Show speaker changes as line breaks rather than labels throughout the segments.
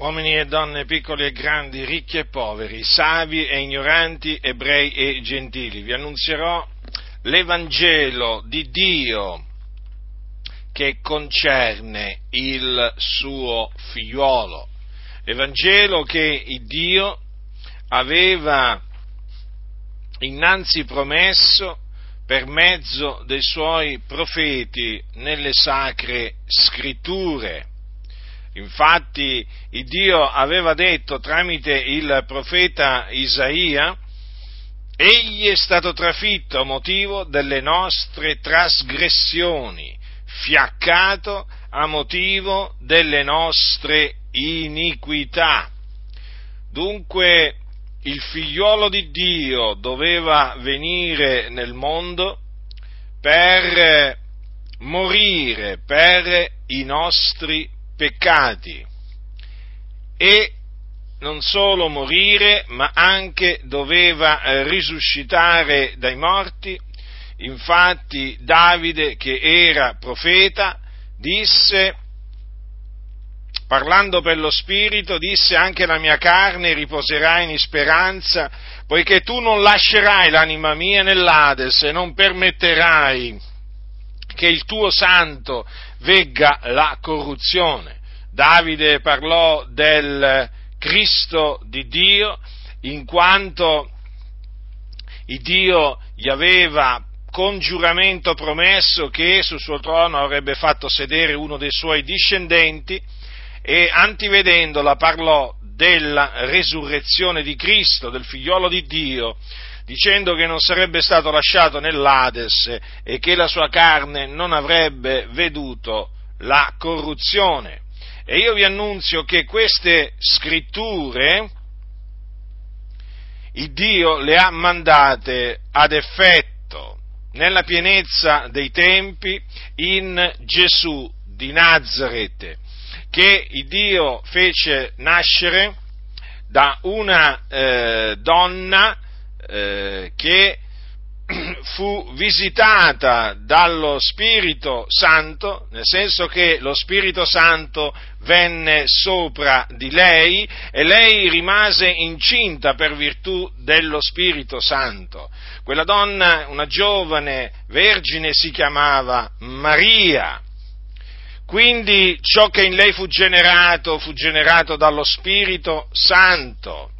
uomini e donne, piccoli e grandi, ricchi e poveri, savi e ignoranti, ebrei e gentili. Vi annunzierò l'Evangelo di Dio che concerne il suo figliuolo. Evangelo che Dio aveva innanzi promesso per mezzo dei suoi profeti nelle sacre scritture. Infatti Dio aveva detto tramite il profeta Isaia, egli è stato trafitto a motivo delle nostre trasgressioni, fiaccato a motivo delle nostre iniquità. Dunque il figliuolo di Dio doveva venire nel mondo per morire per i nostri peccati e non solo morire, ma anche doveva eh, risuscitare dai morti. Infatti Davide, che era profeta, disse, parlando per lo Spirito, disse anche la mia carne riposerà in speranza, poiché tu non lascerai l'anima mia nell'Ades e non permetterai che il tuo santo vegga la corruzione. Davide parlò del Cristo di Dio in quanto Dio gli aveva con giuramento promesso che sul suo trono avrebbe fatto sedere uno dei suoi discendenti e antivedendola parlò della resurrezione di Cristo, del figliolo di Dio, dicendo che non sarebbe stato lasciato nell'Ades e che la sua carne non avrebbe veduto la corruzione. E io vi annunzio che queste scritture il Dio le ha mandate ad effetto nella pienezza dei tempi in Gesù di Nazareth, che il Dio fece nascere da una eh, donna eh, che fu visitata dallo Spirito Santo, nel senso che lo Spirito Santo venne sopra di lei e lei rimase incinta per virtù dello Spirito Santo. Quella donna, una giovane vergine, si chiamava Maria. Quindi ciò che in lei fu generato fu generato dallo Spirito Santo.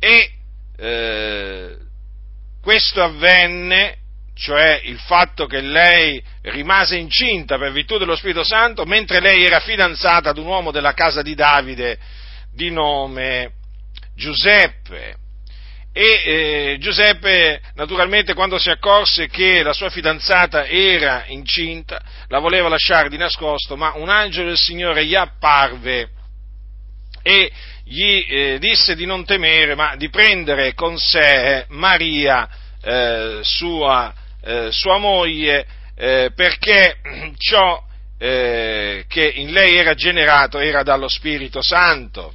E eh, questo avvenne, cioè il fatto che lei rimase incinta per virtù dello Spirito Santo, mentre lei era fidanzata ad un uomo della casa di Davide di nome Giuseppe. E eh, Giuseppe, naturalmente, quando si accorse che la sua fidanzata era incinta, la voleva lasciare di nascosto, ma un angelo del Signore gli apparve e gli eh, disse di non temere, ma di prendere con sé Maria, eh, sua, eh, sua, moglie, eh, perché ciò eh, che in lei era generato era dallo Spirito Santo.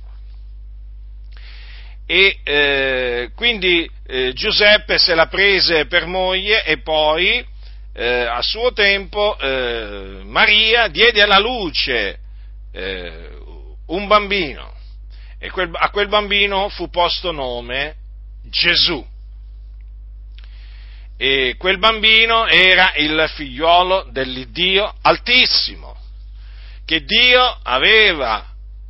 E eh, quindi Giuseppe se la prese per moglie e poi a suo tempo Maria diede alla luce un bambino e quel, a quel bambino fu posto nome Gesù. E quel bambino era il figliolo dell'Iddio Altissimo, che Dio aveva,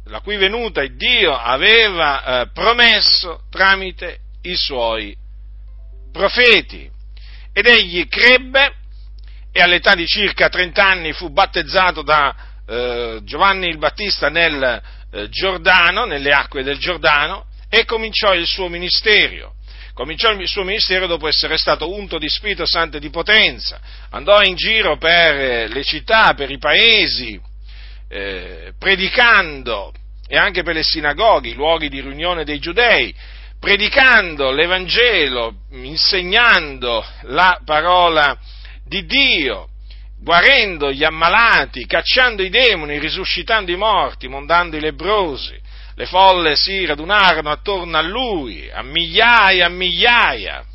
la cui venuta Dio aveva eh, promesso tramite i suoi profeti. Ed egli crebbe e all'età di circa 30 anni fu battezzato da eh, Giovanni il Battista nel Giordano, nelle acque del Giordano, e cominciò il suo ministero. Cominciò il suo ministero dopo essere stato unto di Spirito Santo e di potenza, andò in giro per eh, le città, per i paesi, eh, predicando e anche per le sinagoghe, i luoghi di riunione dei giudei, predicando l'Evangelo, insegnando la parola di Dio, guarendo gli ammalati, cacciando i demoni, risuscitando i morti, mondando i lebrosi. Le folle si radunarono attorno a lui, a migliaia a migliaia.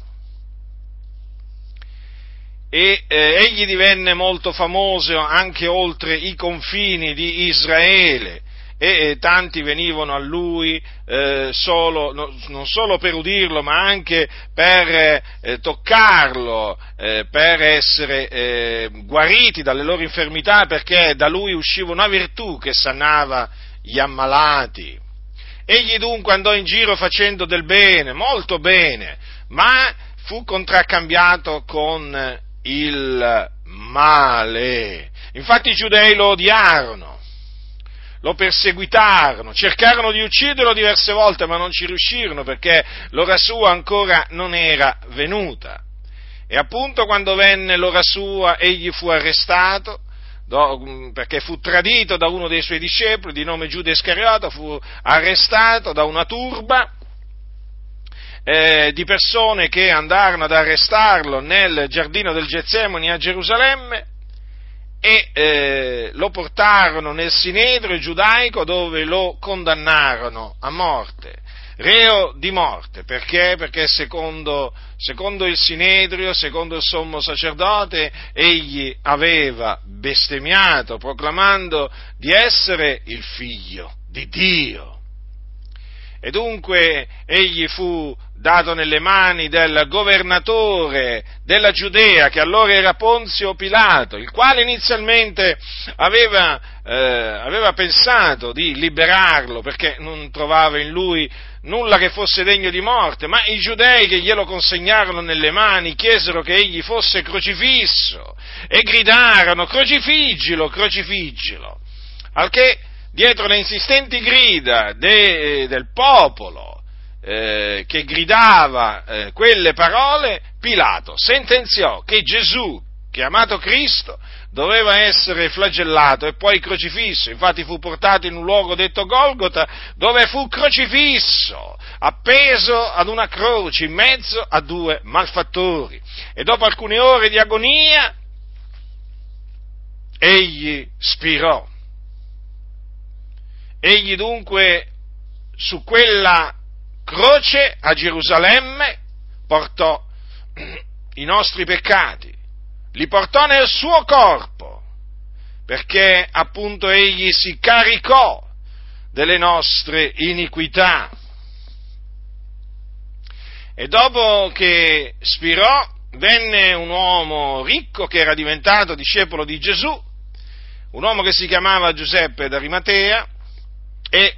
E eh, egli divenne molto famoso anche oltre i confini di Israele e, tanti venivano a lui eh, solo, no, non solo per udirlo, ma anche per eh, toccarlo, eh, per essere eh, guariti dalle loro infermità, perché da lui usciva una virtù che sanava gli ammalati. Egli dunque andò in giro facendo del bene, molto bene, ma fu contraccambiato con il male. Infatti i giudei lo odiarono lo perseguitarono, cercarono di ucciderlo diverse volte, ma non ci riuscirono perché l'ora sua ancora non era venuta. E appunto quando venne l'ora sua, egli fu arrestato, perché fu tradito da uno dei suoi discepoli di nome Giuda Iscariota, fu arrestato da una turba eh, di persone che andarono ad arrestarlo nel giardino del Getsemani a Gerusalemme e eh, lo portarono nel sinedrio giudaico dove lo condannarono a morte, reo di morte, perché? Perché secondo, secondo il sinedrio, secondo il sommo sacerdote, egli aveva bestemmiato proclamando di essere il figlio di Dio. E dunque egli fu dato nelle mani del governatore della Giudea, che allora era Ponzio Pilato, il quale inizialmente aveva, eh, aveva pensato di liberarlo perché non trovava in lui nulla che fosse degno di morte, ma i giudei che glielo consegnarono nelle mani chiesero che egli fosse crocifisso e gridarono crocifiggilo, crocifiggilo, al che dietro le insistenti grida de, del popolo, eh, che gridava eh, quelle parole, Pilato sentenziò che Gesù, chiamato Cristo, doveva essere flagellato e poi crocifisso. Infatti fu portato in un luogo detto Golgota, dove fu crocifisso, appeso ad una croce in mezzo a due malfattori. E dopo alcune ore di agonia, egli spirò. Egli dunque su quella croce a Gerusalemme portò i nostri peccati, li portò nel suo corpo, perché appunto egli si caricò delle nostre iniquità. E dopo che spirò, venne un uomo ricco che era diventato discepolo di Gesù, un uomo che si chiamava Giuseppe d'Arimatea, e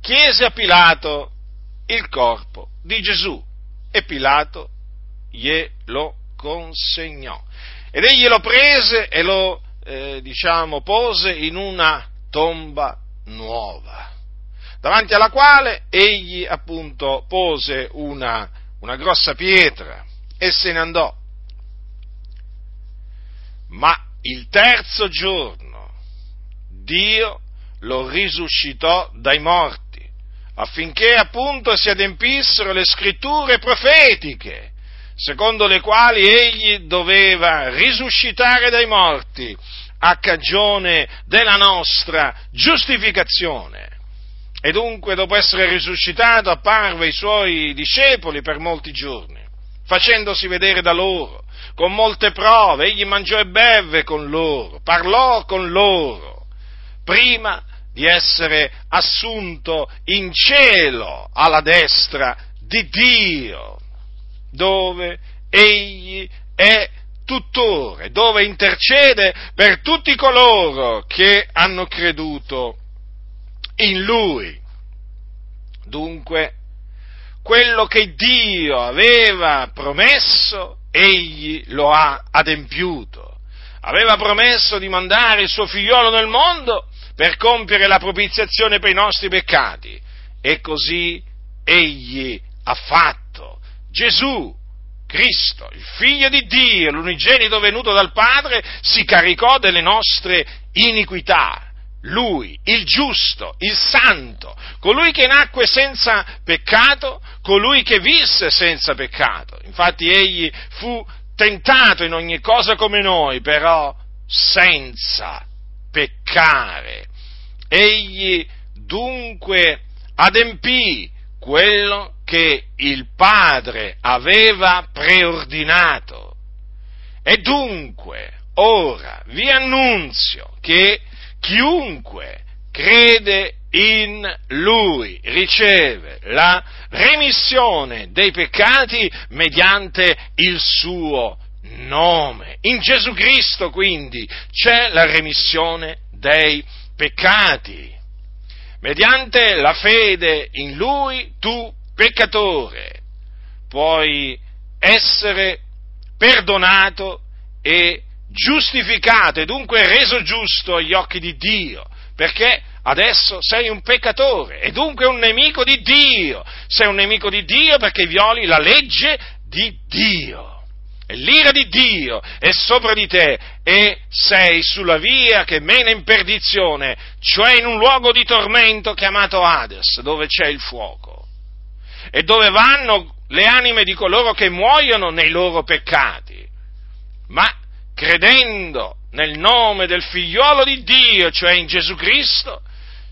chiese a Pilato il corpo di Gesù e Pilato glielo consegnò. Ed egli lo prese e lo, eh, diciamo, pose in una tomba nuova, davanti alla quale egli appunto pose una, una grossa pietra e se ne andò. Ma il terzo giorno Dio lo risuscitò dai morti affinché appunto si adempissero le scritture profetiche, secondo le quali egli doveva risuscitare dai morti a cagione della nostra giustificazione. E dunque, dopo essere risuscitato, apparve ai suoi discepoli per molti giorni, facendosi vedere da loro, con molte prove, egli mangiò e bevve con loro, parlò con loro, prima di essere assunto in cielo alla destra di Dio, dove egli è tutore, dove intercede per tutti coloro che hanno creduto in lui. Dunque, quello che Dio aveva promesso, egli lo ha adempiuto. Aveva promesso di mandare il suo figliolo nel mondo per compiere la propiziazione per i nostri peccati. E così egli ha fatto. Gesù, Cristo, il figlio di Dio, l'unigenito venuto dal Padre, si caricò delle nostre iniquità. Lui, il giusto, il santo, colui che nacque senza peccato, colui che visse senza peccato. Infatti egli fu tentato in ogni cosa come noi, però senza peccare. Egli dunque adempì quello che il Padre aveva preordinato. E dunque, ora vi annunzio che chiunque crede in lui riceve la remissione dei peccati mediante il suo nome. In Gesù Cristo quindi c'è la remissione dei peccati. Mediante la fede in lui tu peccatore puoi essere perdonato e giustificato e dunque reso giusto agli occhi di Dio, perché adesso sei un peccatore e dunque un nemico di Dio. Sei un nemico di Dio perché violi la legge di Dio. E l'ira di Dio è sopra di te e sei sulla via che mena in perdizione, cioè in un luogo di tormento chiamato Hades, dove c'è il fuoco e dove vanno le anime di coloro che muoiono nei loro peccati. Ma credendo nel nome del figliuolo di Dio, cioè in Gesù Cristo,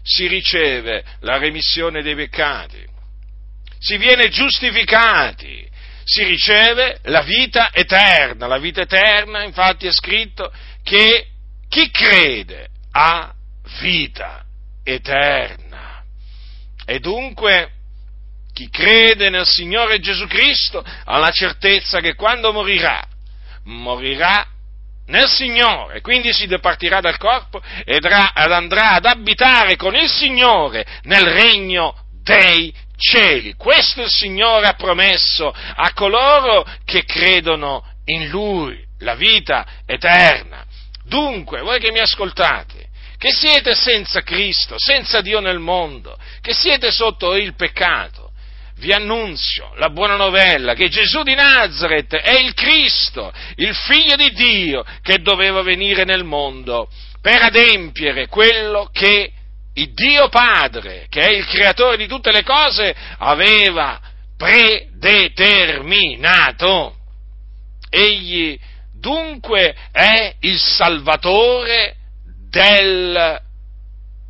si riceve la remissione dei peccati, si viene giustificati, si riceve la vita eterna. La vita eterna, infatti, è scritto che chi crede ha vita eterna. E dunque chi crede nel Signore Gesù Cristo ha la certezza che quando morirà, morirà nel Signore, quindi si dipartirà dal corpo ed andrà ad abitare con il Signore nel regno dei cieli. Questo il Signore ha promesso a coloro che credono in Lui, la vita eterna. Dunque, voi che mi ascoltate, che siete senza Cristo, senza Dio nel mondo, che siete sotto il peccato, vi annunzio la buona novella che Gesù di Nazareth è il Cristo, il figlio di Dio che doveva venire nel mondo per adempiere quello che il Dio Padre, che è il creatore di tutte le cose, aveva predeterminato. Egli dunque è il Salvatore del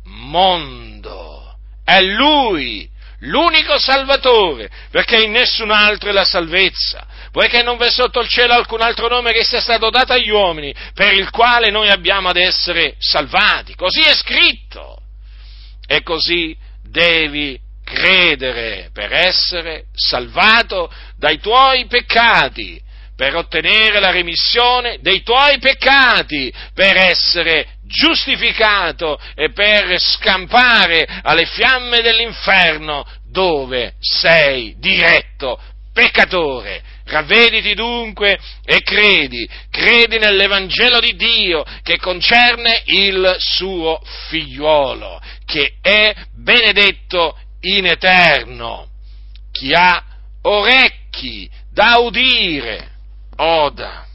mondo. È Lui l'unico Salvatore, perché in nessun altro è la salvezza, poiché non v'è sotto il cielo alcun altro nome che sia stato dato agli uomini, per il quale noi abbiamo ad essere salvati. Così è scritto. E così devi credere per essere salvato dai tuoi peccati per ottenere la remissione dei tuoi peccati, per essere giustificato e per scampare alle fiamme dell'inferno dove sei diretto peccatore. Ravvediti dunque e credi, credi nell'Evangelo di Dio che concerne il suo figliuolo, che è benedetto in eterno. Chi ha orecchi da udire, order